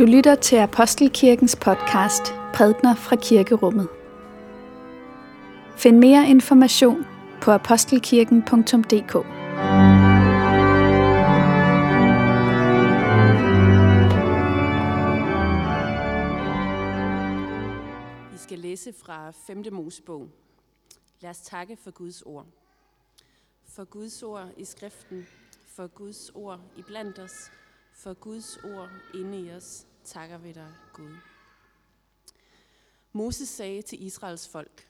Du lytter til Apostelkirkens podcast Prædner fra Kirkerummet. Find mere information på apostelkirken.dk. Vi skal læse fra 5. Mosebog. Lad os takke for Guds ord. For Guds ord i skriften, for Guds ord i blandt os, for Guds ord inde i os, takker vi dig, Gud. Moses sagde til Israels folk,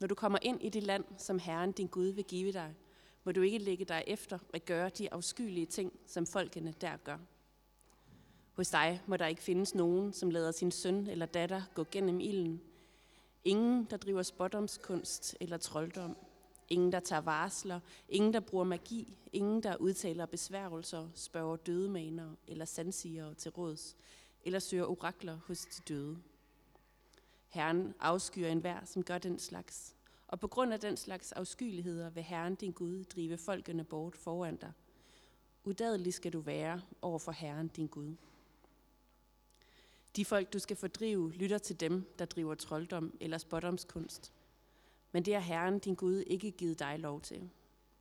når du kommer ind i det land, som Herren din Gud vil give dig, må du ikke lægge dig efter at gøre de afskyelige ting, som folkene der gør. Hos dig må der ikke findes nogen, som lader sin søn eller datter gå gennem ilden. Ingen, der driver spådomskunst eller trolddom. Ingen, der tager varsler. Ingen, der bruger magi. Ingen, der udtaler besværgelser, spørger dødemaner eller sandsigere til råds, eller søger orakler hos de døde. Herren afskyer enhver, som gør den slags. Og på grund af den slags afskyeligheder vil Herren din Gud drive folkene bort foran dig. Udadelig skal du være over for Herren din Gud. De folk, du skal fordrive, lytter til dem, der driver trolddom eller spådomskunst. Men det har Herren din Gud ikke givet dig lov til.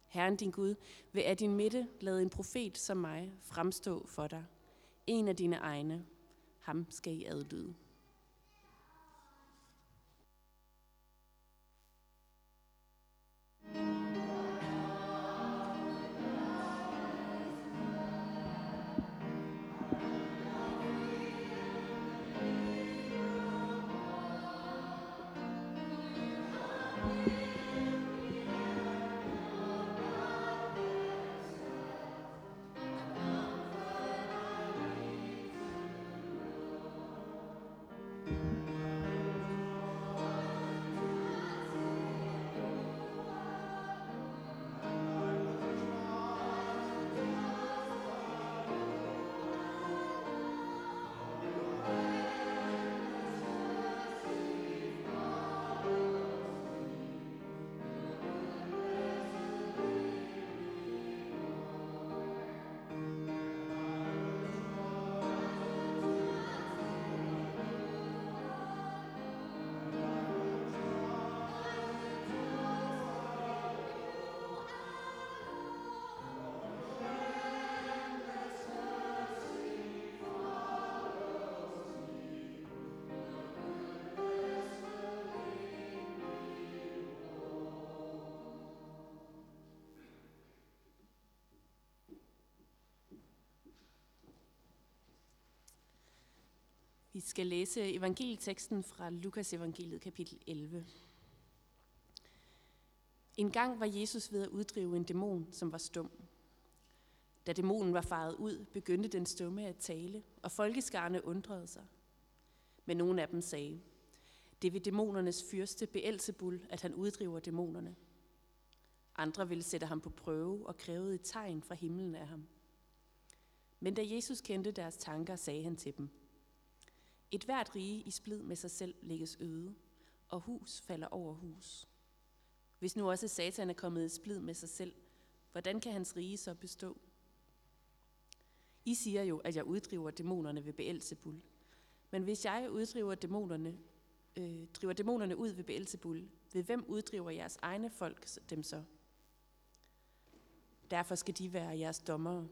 Herren din Gud vil af din midte lade en profet som mig fremstå for dig. En af dine egne. Ham skal I adlyde. Vi skal læse evangelieteksten fra Lukas evangeliet kapitel 11. En gang var Jesus ved at uddrive en dæmon, som var stum. Da dæmonen var faret ud, begyndte den stumme at tale, og folkeskarne undrede sig. Men nogle af dem sagde, det er ved dæmonernes fyrste Beelzebul, at han uddriver dæmonerne. Andre ville sætte ham på prøve og krævede et tegn fra himlen af ham. Men da Jesus kendte deres tanker, sagde han til dem, et hvert rige i splid med sig selv lægges øde, og hus falder over hus. Hvis nu også Satan er kommet i splid med sig selv, hvordan kan hans rige så bestå? I siger jo, at jeg uddriver dæmonerne ved Beelzebul. Men hvis jeg uddriver dæmonerne, øh, driver dæmonerne ud ved Beelzebul, ved hvem uddriver jeres egne folk dem så? Derfor skal de være jeres dommere.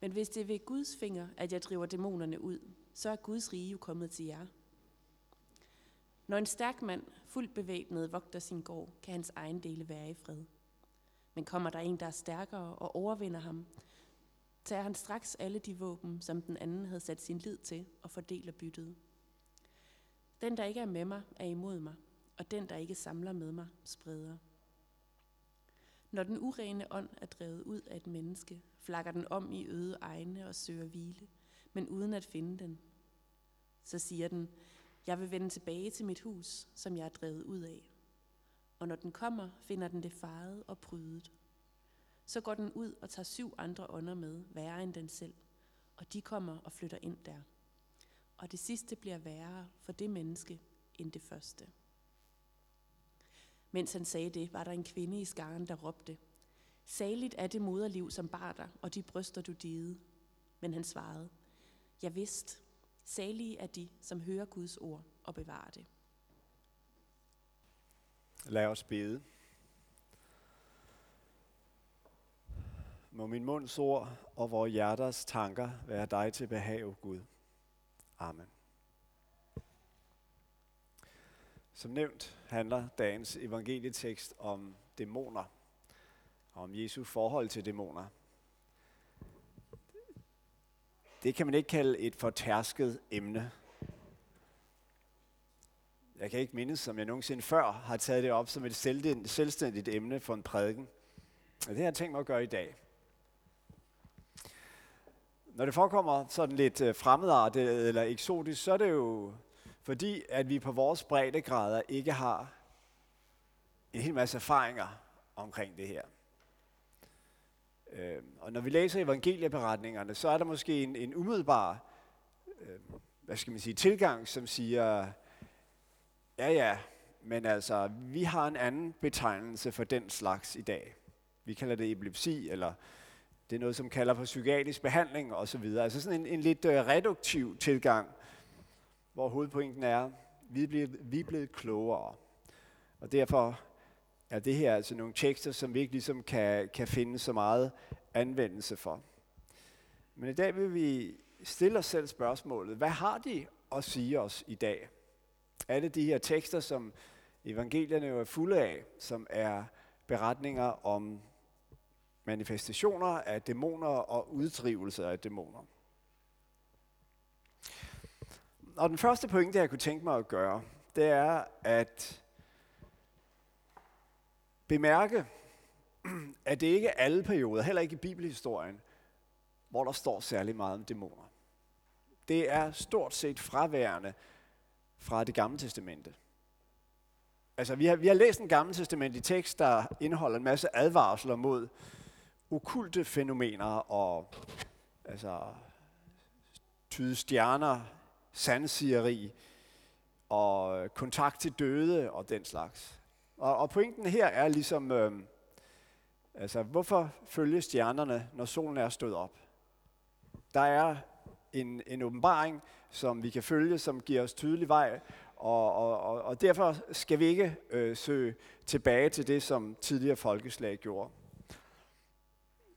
Men hvis det er ved Guds finger, at jeg driver dæmonerne ud, så er Guds rige jo kommet til jer. Når en stærk mand, fuldt bevæbnet, vogter sin gård, kan hans egen dele være i fred. Men kommer der en, der er stærkere og overvinder ham, tager han straks alle de våben, som den anden havde sat sin lid til, og fordeler byttet. Den, der ikke er med mig, er imod mig, og den, der ikke samler med mig, spreder. Når den urene ånd er drevet ud af et menneske, flakker den om i øde egne og søger hvile – men uden at finde den. Så siger den, jeg vil vende tilbage til mit hus, som jeg er drevet ud af. Og når den kommer, finder den det faret og prydet. Så går den ud og tager syv andre ånder med, værre end den selv, og de kommer og flytter ind der. Og det sidste bliver værre for det menneske end det første. Mens han sagde det, var der en kvinde i skaren, der råbte, Saligt er det moderliv, som bar dig, og de bryster, du dide. Men han svarede, jeg vidste, Salige er de, som hører Guds ord og bevarer det. Lad os bede. Må min munds ord og vores hjerters tanker være dig til behag, Gud. Amen. Som nævnt handler dagens evangelietekst om dæmoner, om Jesu forhold til dæmoner. Det kan man ikke kalde et fortærsket emne. Jeg kan ikke mindes, som jeg nogensinde før har taget det op som et selvstændigt emne for en prædiken. Og det har jeg tænkt mig at gøre i dag. Når det forekommer sådan lidt øh, fremmedartet eller eksotisk, så er det jo fordi, at vi på vores breddegrader ikke har en hel masse erfaringer omkring det her. Øh, og når vi læser evangelieberetningerne, så er der måske en, en umiddelbar øh, hvad skal man sige, tilgang, som siger, ja ja, men altså, vi har en anden betegnelse for den slags i dag. Vi kalder det epilepsi, eller det er noget, som kalder på psykiatrisk behandling osv. Altså sådan en, en lidt øh, reduktiv tilgang, hvor hovedpointen er, vi er, blevet, vi er blevet klogere. Og derfor er det her altså nogle tekster, som vi ikke ligesom kan, kan finde så meget anvendelse for. Men i dag vil vi stille os selv spørgsmålet, hvad har de at sige os i dag? Alle de her tekster, som evangelierne jo er fulde af, som er beretninger om manifestationer af dæmoner og uddrivelser af dæmoner. Og den første pointe, jeg kunne tænke mig at gøre, det er at bemærke, at det ikke er alle perioder, heller ikke i bibelhistorien, hvor der står særlig meget om dæmoner. Det er stort set fraværende fra det gamle testamente. Altså, vi har, vi har læst en gammel testament i tekst, der indeholder en masse advarsler mod okulte fænomener og altså, tyde stjerner, sandsigeri og kontakt til døde og den slags. Og, og pointen her er ligesom, øh, altså hvorfor følge stjernerne, når solen er stået op? Der er en, en åbenbaring, som vi kan følge, som giver os tydelig vej, og, og, og, og derfor skal vi ikke øh, søge tilbage til det, som tidligere folkeslag gjorde.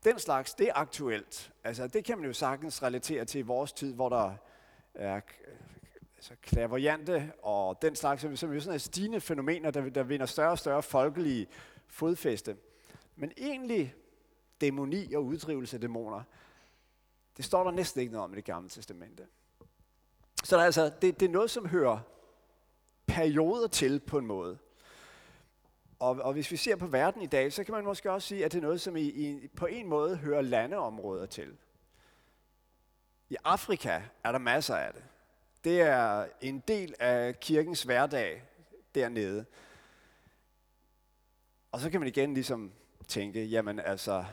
Den slags, det er aktuelt. Altså, det kan man jo sagtens relatere til i vores tid, hvor der er altså klaverjante og den slags, som, som jo sådan er stigende fænomener, der, der vinder større og større folkelige fodfæste. Men egentlig dæmoni og uddrivelse af dæmoner, det står der næsten ikke noget om i det gamle testamente. Så der, altså, det, det er noget, som hører perioder til på en måde. Og, og hvis vi ser på verden i dag, så kan man måske også sige, at det er noget, som i, i, på en måde hører landeområder til. I Afrika er der masser af det. Det er en del af kirkens hverdag dernede. Og så kan man igen ligesom tænke, jamen altså,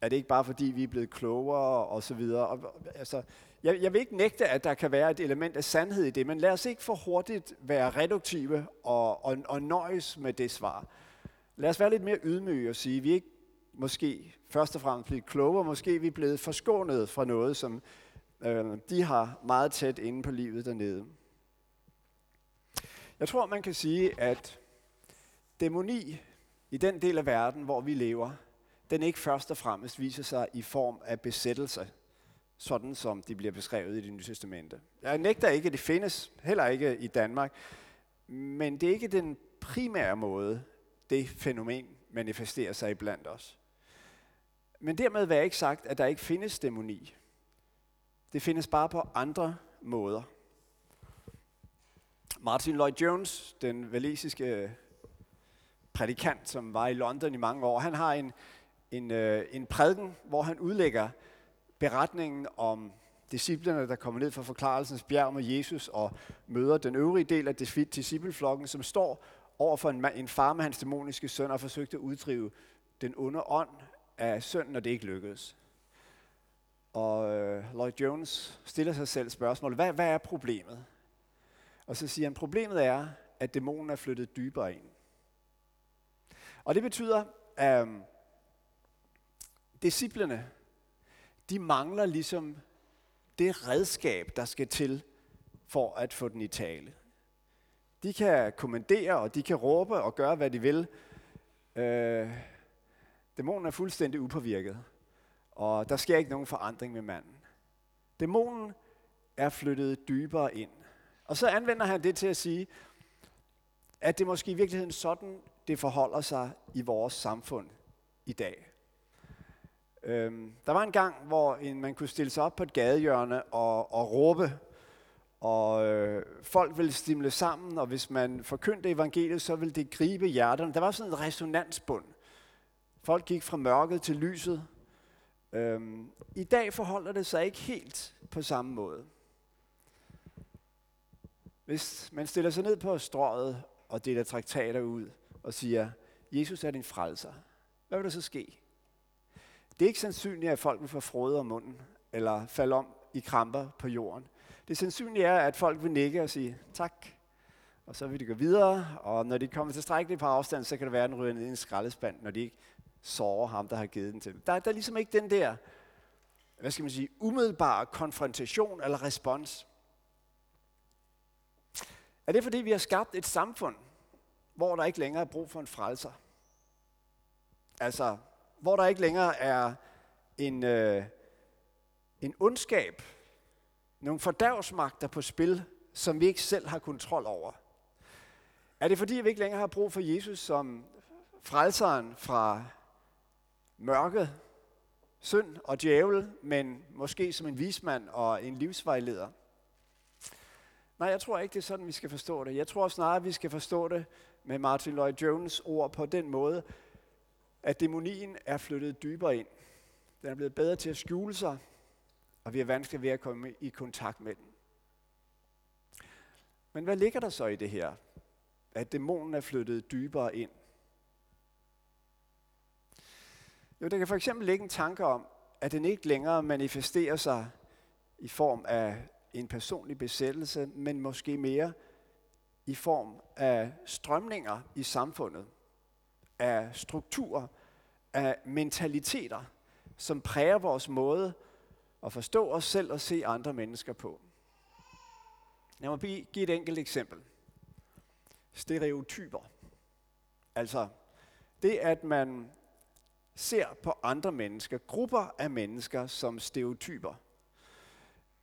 er det ikke bare fordi, vi er blevet klogere og så videre? Og, altså, jeg, jeg vil ikke nægte, at der kan være et element af sandhed i det, men lad os ikke for hurtigt være reduktive og, og, og nøjes med det svar. Lad os være lidt mere ydmyge og sige, at vi ikke måske først og fremmest blevet klogere, måske vi er blevet forskånet fra noget, som øh, de har meget tæt inde på livet dernede. Jeg tror, man kan sige, at dæmoni i den del af verden, hvor vi lever, den ikke først og fremmest viser sig i form af besættelse, sådan som de bliver beskrevet i det nye testamente. Jeg nægter ikke, at det findes, heller ikke i Danmark, men det er ikke den primære måde, det fænomen manifesterer sig blandt os. Men dermed vil jeg ikke sagt, at der ikke findes dæmoni. Det findes bare på andre måder. Martin Lloyd Jones, den valesiske øh, prædikant, som var i London i mange år, han har en, en, øh, en prædiken, hvor han udlægger beretningen om disciplerne, der kommer ned fra forklarelsens bjerg med Jesus og møder den øvrige del af discipleflokken, som står over for en, en far med hans dæmoniske søn og forsøgte at uddrive den onde ånd af sønnen, når det ikke lykkedes. Og øh, Lloyd Jones stiller sig selv spørgsmålet, hvad, hvad er problemet? Og så siger han, problemet er, at dæmonen er flyttet dybere ind. Og det betyder, at øh, disciplene, de mangler ligesom det redskab, der skal til for at få den i tale. De kan kommandere, og de kan råbe og gøre, hvad de vil. Øh, dæmonen er fuldstændig upåvirket, og der sker ikke nogen forandring med manden. Dæmonen er flyttet dybere ind. Og så anvender han det til at sige, at det måske i virkeligheden sådan, det forholder sig i vores samfund i dag. Øhm, der var en gang, hvor en, man kunne stille sig op på et gadehjørne og, og råbe, og øh, folk ville stimle sammen, og hvis man forkyndte evangeliet, så ville det gribe hjerterne. Der var sådan en resonansbund. Folk gik fra mørket til lyset. Øhm, I dag forholder det sig ikke helt på samme måde. Hvis man stiller sig ned på strøget og deler traktater ud og siger, Jesus er din frelser, hvad vil der så ske? Det er ikke sandsynligt, at folk vil få frode om munden, eller falde om i kramper på jorden. Det sandsynlige er, at folk vil nikke og sige tak, og så vil de gå videre, og når de kommer til strækkeligt på afstand, så kan det være, at den ryger ned i en skraldespand, når de ikke såre ham, der har givet den til dem. Der, der er ligesom ikke den der, hvad skal man sige, umiddelbare konfrontation eller respons. Er det fordi, vi har skabt et samfund, hvor der ikke længere er brug for en frelser? Altså, hvor der ikke længere er en, øh, en ondskab, nogle fordavsmagter på spil, som vi ikke selv har kontrol over. Er det fordi, vi ikke længere har brug for Jesus som frelseren fra mørket, synd og djævel, men måske som en vismand og en livsvejleder? Nej, jeg tror ikke, det er sådan, vi skal forstå det. Jeg tror snarere, at vi skal forstå det med Martin Lloyd Jones ord på den måde, at dæmonien er flyttet dybere ind. Den er blevet bedre til at skjule sig, og vi har vanskelig ved at komme i kontakt med den. Men hvad ligger der så i det her? At dæmonen er flyttet dybere ind. Jo, der kan for eksempel ligge en tanke om, at den ikke længere manifesterer sig i form af en personlig besættelse, men måske mere i form af strømninger i samfundet, af strukturer, af mentaliteter, som præger vores måde at forstå os selv og se andre mennesker på. Lad mig give et enkelt eksempel. Stereotyper. Altså det, at man ser på andre mennesker, grupper af mennesker som stereotyper.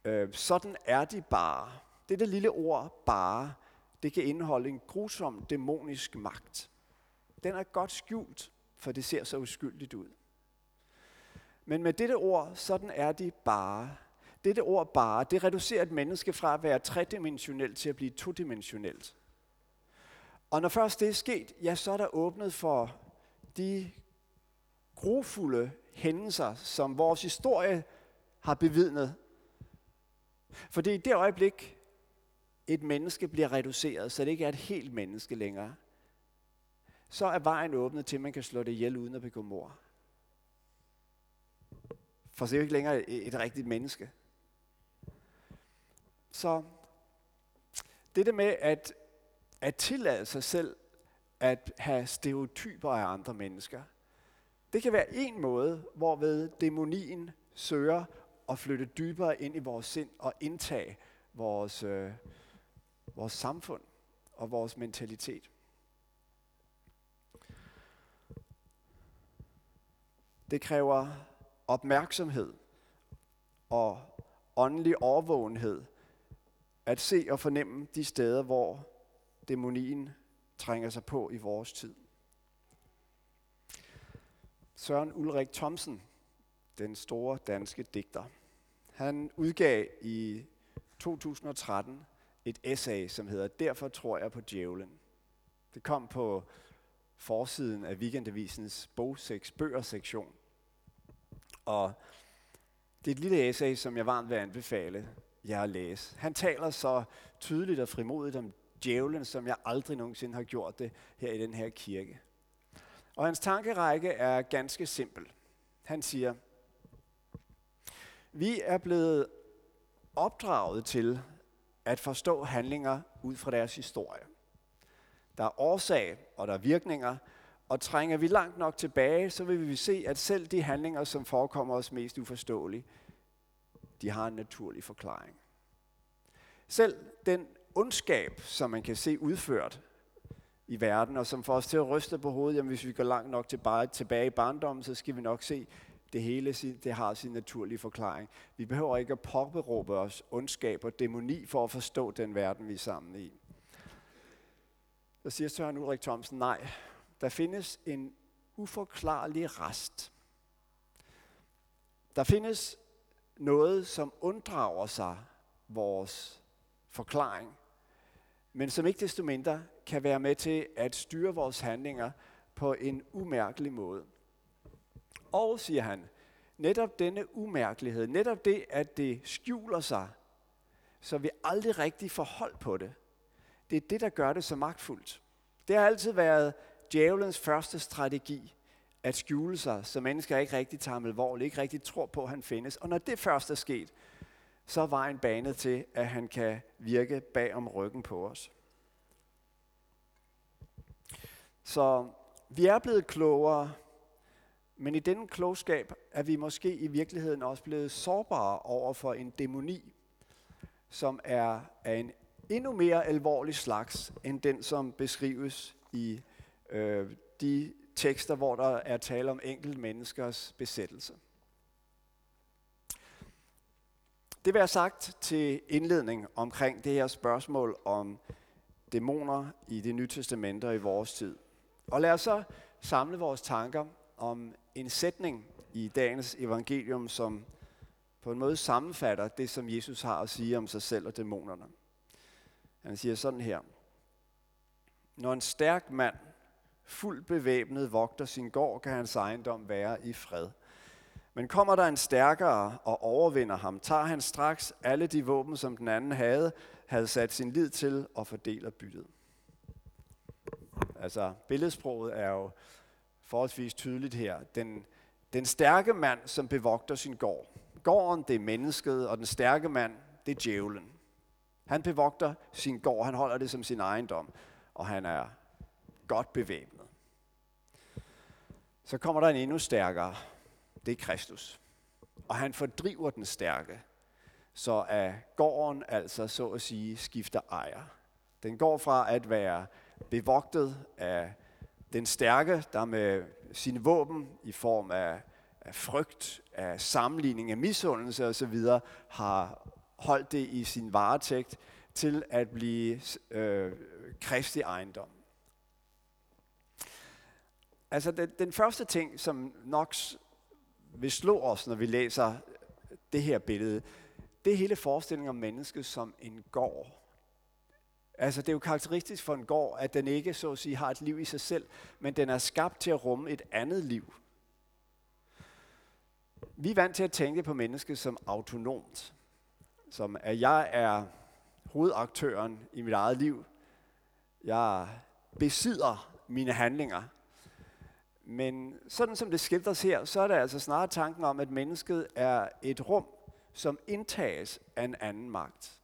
Øh, sådan er de bare. Det der lille ord bare, det kan indeholde en grusom dæmonisk magt. Den er godt skjult, for det ser så uskyldigt ud. Men med dette ord, sådan er de bare. Dette ord bare, det reducerer et menneske fra at være tredimensionelt til at blive todimensionelt. Og når først det er sket, ja, så er der åbnet for de grofulde hændelser, som vores historie har bevidnet. For det er i det øjeblik, et menneske bliver reduceret, så det ikke er et helt menneske længere, så er vejen åbnet til, at man kan slå det ihjel uden at begå mor. For så er det ikke længere et, et rigtigt menneske. Så det der med at, at tillade sig selv at have stereotyper af andre mennesker, det kan være en måde, hvorved dæmonien søger at flytte dybere ind i vores sind og indtage vores, øh, vores samfund og vores mentalitet. Det kræver opmærksomhed og åndelig overvågenhed at se og fornemme de steder, hvor dæmonien trænger sig på i vores tid. Søren Ulrik Thomsen, den store danske digter, han udgav i 2013 et essay, som hedder Derfor tror jeg på djævlen. Det kom på forsiden af Weekendavisens bogseks bøger sektion. Og det er et lille essay, som jeg varmt vil anbefale jer at læse. Han taler så tydeligt og frimodigt om djævlen, som jeg aldrig nogensinde har gjort det her i den her kirke. Og hans tankerække er ganske simpel. Han siger, vi er blevet opdraget til at forstå handlinger ud fra deres historie. Der er årsag, og der er virkninger, og trænger vi langt nok tilbage, så vil vi se, at selv de handlinger, som forekommer os mest uforståelige, De har en naturlig forklaring. Selv den ondskab, som man kan se udført i verden, og som får os til at ryste på hovedet, jamen hvis vi går langt nok tilbage, tilbage i barndommen, så skal vi nok se, det hele det har sin naturlige forklaring. Vi behøver ikke at påberåbe os ondskab og dæmoni for at forstå den verden, vi er sammen i. Så siger Søren Ulrik Thomsen, nej, der findes en uforklarlig rest. Der findes noget, som unddrager sig vores forklaring, men som ikke desto mindre kan være med til at styre vores handlinger på en umærkelig måde. Og, siger han, netop denne umærkelighed, netop det, at det skjuler sig, så vi aldrig rigtig får hold på det, det er det, der gør det så magtfuldt. Det har altid været djævelens første strategi, at skjule sig, så mennesker ikke rigtig tager ham alvorligt, ikke rigtig tror på, at han findes. Og når det først er sket, så er vejen banet til, at han kan virke bag om ryggen på os. Så vi er blevet klogere, men i denne klogskab er vi måske i virkeligheden også blevet sårbare over for en dæmoni, som er af en endnu mere alvorlig slags, end den, som beskrives i øh, de tekster, hvor der er tale om enkelt menneskers besættelse. Det vil jeg sagt til indledning omkring det her spørgsmål om dæmoner i det nye testamente og i vores tid. Og lad os så samle vores tanker om en sætning i dagens evangelium, som på en måde sammenfatter det, som Jesus har at sige om sig selv og dæmonerne. Han siger sådan her. Når en stærk mand, fuldt bevæbnet, vogter sin gård, kan hans ejendom være i fred. Men kommer der en stærkere og overvinder ham, tager han straks alle de våben, som den anden havde, havde sat sin lid til og fordeler byttet. Altså, billedsproget er jo forholdsvis tydeligt her. Den, den stærke mand, som bevogter sin gård. Gården, det er mennesket, og den stærke mand, det er djævlen. Han bevogter sin gård, han holder det som sin ejendom, og han er godt bevæbnet. Så kommer der en endnu stærkere, det er Kristus. Og han fordriver den stærke, så at gården altså så at sige skifter ejer. Den går fra at være bevogtet af den stærke, der med sine våben i form af, af frygt, af sammenligning, af misundelse osv., har holdt det i sin varetægt til at blive øh, kristi ejendom. Altså den, den første ting, som nok vil slå os, når vi læser det her billede, det er hele forestillingen om mennesket som en gård. Altså det er jo karakteristisk for en gård, at den ikke så at sige har et liv i sig selv, men den er skabt til at rumme et andet liv. Vi er vant til at tænke på mennesket som autonomt. Som at jeg er hovedaktøren i mit eget liv. Jeg besidder mine handlinger. Men sådan som det skildres her, så er det altså snarere tanken om, at mennesket er et rum, som indtages af en anden magt.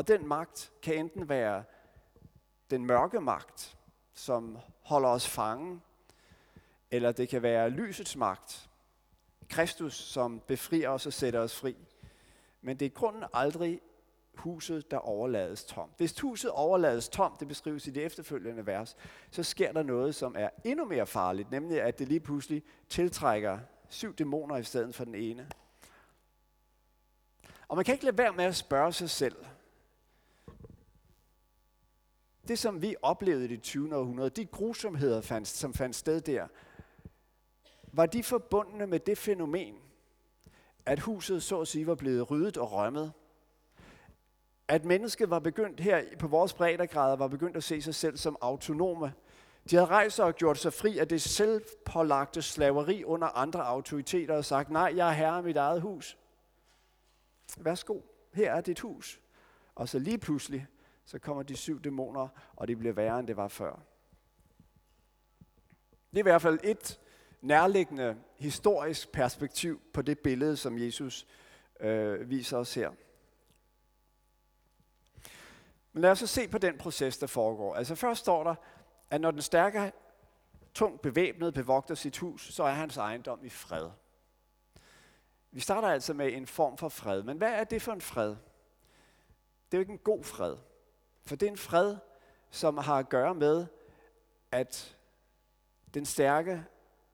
Og den magt kan enten være den mørke magt, som holder os fange, eller det kan være lysets magt, Kristus, som befrier os og sætter os fri. Men det er grunden aldrig huset, der overlades tomt. Hvis huset overlades tomt, det beskrives i det efterfølgende vers, så sker der noget, som er endnu mere farligt, nemlig at det lige pludselig tiltrækker syv dæmoner i stedet for den ene. Og man kan ikke lade være med at spørge sig selv, det som vi oplevede i det 20. århundrede, de grusomheder, fandt, som fandt sted der, var de forbundne med det fænomen, at huset så at sige var blevet ryddet og rømmet, at mennesket var begyndt her på vores breddegrader, var begyndt at se sig selv som autonome. De havde rejst sig og gjort sig fri af det selvpålagte slaveri under andre autoriteter og sagt, nej, jeg er herre i mit eget hus. Værsgo, her er dit hus. Og så lige pludselig, så kommer de syv dæmoner, og det bliver værre, end det var før. Det er i hvert fald et nærliggende historisk perspektiv på det billede, som Jesus øh, viser os her. Men lad os så se på den proces, der foregår. Altså først står der, at når den stærke, tungt bevæbnet bevogter sit hus, så er hans ejendom i fred. Vi starter altså med en form for fred. Men hvad er det for en fred? Det er jo ikke en god fred. For det er en fred, som har at gøre med, at den stærke,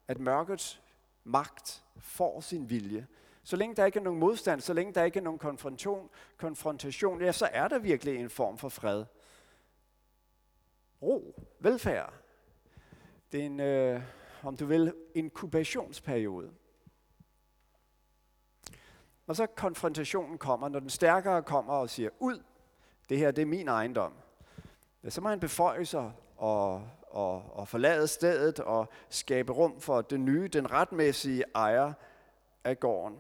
at mørkets magt får sin vilje. Så længe der ikke er nogen modstand, så længe der ikke er nogen konfrontation, konfrontation ja, så er der virkelig en form for fred. Ro, velfærd. Det er en, øh, om du vil, inkubationsperiode. Og så konfrontationen kommer, når den stærkere kommer og siger, ud, det her det er min ejendom. Ja, så må han beføje sig og, og, og forlade stedet og skabe rum for den nye, den retmæssige ejer af gården.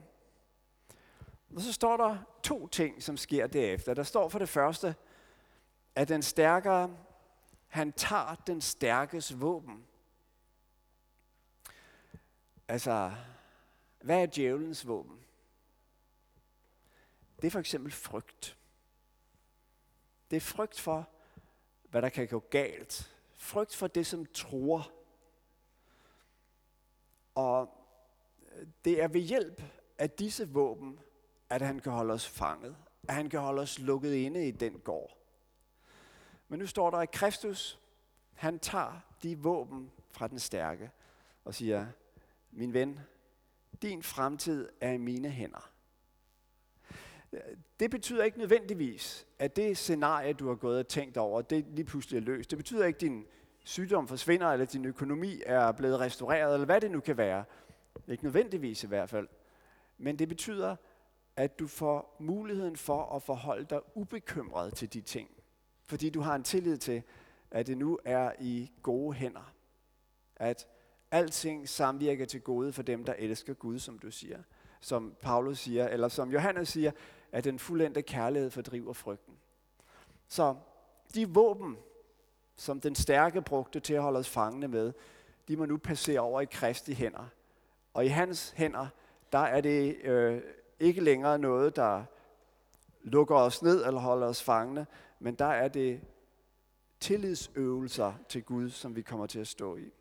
Og så står der to ting, som sker derefter. Der står for det første, at den stærkere, han tager den stærkes våben. Altså, hvad er djævelens våben? Det er for eksempel frygt. Det er frygt for, hvad der kan gå galt. Frygt for det, som tror. Og det er ved hjælp af disse våben, at han kan holde os fanget. At han kan holde os lukket inde i den gård. Men nu står der, at Kristus, han tager de våben fra den stærke og siger, min ven, din fremtid er i mine hænder. Det betyder ikke nødvendigvis, at det scenarie, du har gået og tænkt over, det lige pludselig er løst. Det betyder ikke, at din sygdom forsvinder, eller din økonomi er blevet restaureret, eller hvad det nu kan være. Ikke nødvendigvis i hvert fald. Men det betyder, at du får muligheden for at forholde dig ubekymret til de ting. Fordi du har en tillid til, at det nu er i gode hænder. At alting samvirker til gode for dem, der elsker Gud, som du siger. Som Paulus siger, eller som Johannes siger, at den fuldendte kærlighed fordriver frygten. Så de våben, som den stærke brugte til at holde os fangne med, de må nu passere over i Kristi hænder. Og i hans hænder, der er det øh, ikke længere noget, der lukker os ned eller holder os fangne, men der er det tillidsøvelser til Gud, som vi kommer til at stå i.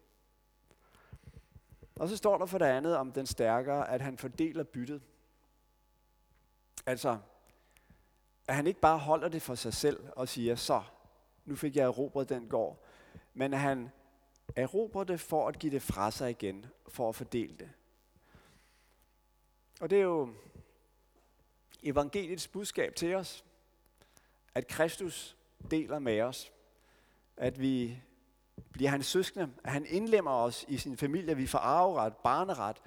Og så står der for det andet om den stærkere, at han fordeler byttet. Altså, at han ikke bare holder det for sig selv og siger, så, nu fik jeg erobret den gård, men at han erobrer det for at give det fra sig igen, for at fordele det. Og det er jo evangeliets budskab til os, at Kristus deler med os, at vi bliver hans søskende, at han indlemmer os i sin familie, vi får arveret, barneret.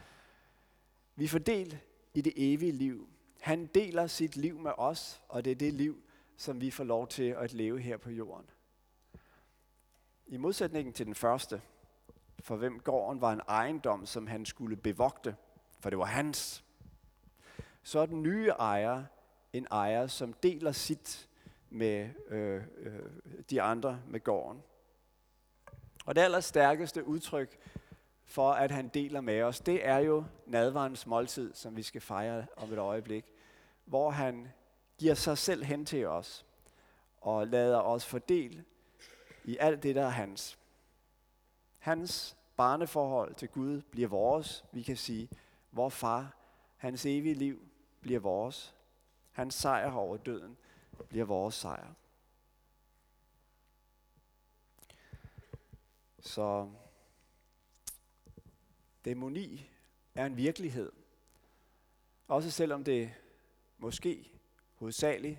Vi får del i det evige liv. Han deler sit liv med os, og det er det liv, som vi får lov til at leve her på jorden. I modsætning til den første, for hvem gården var en ejendom, som han skulle bevogte, for det var hans, så er den nye ejer en ejer, som deler sit med øh, øh, de andre med gården. Og det allerstærkeste udtryk for, at han deler med os, det er jo nadvarens måltid, som vi skal fejre om et øjeblik, hvor han giver sig selv hen til os og lader os fordel i alt det, der er hans. Hans barneforhold til Gud bliver vores. Vi kan sige, vor far, hans evige liv bliver vores. Hans sejr over døden bliver vores sejr. Så dæmoni er en virkelighed. Også selvom det måske hovedsageligt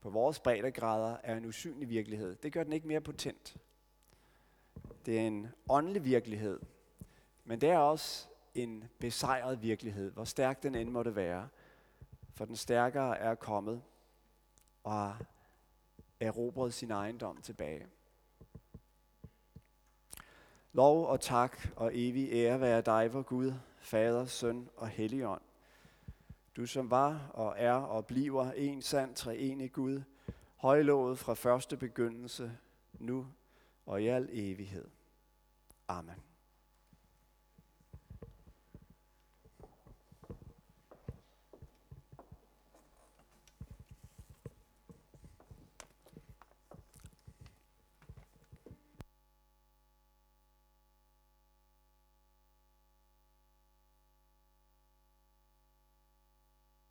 på vores breddegrader er en usynlig virkelighed. Det gør den ikke mere potent. Det er en åndelig virkelighed, men det er også en besejret virkelighed, hvor stærk den end måtte være. For den stærkere er kommet og har erobret sin ejendom tilbage. Lov og tak og evig ære være dig, vor Gud, Fader, Søn og Helligånd. Du som var og er og bliver en sand treenig Gud, højlovet fra første begyndelse, nu og i al evighed. Amen.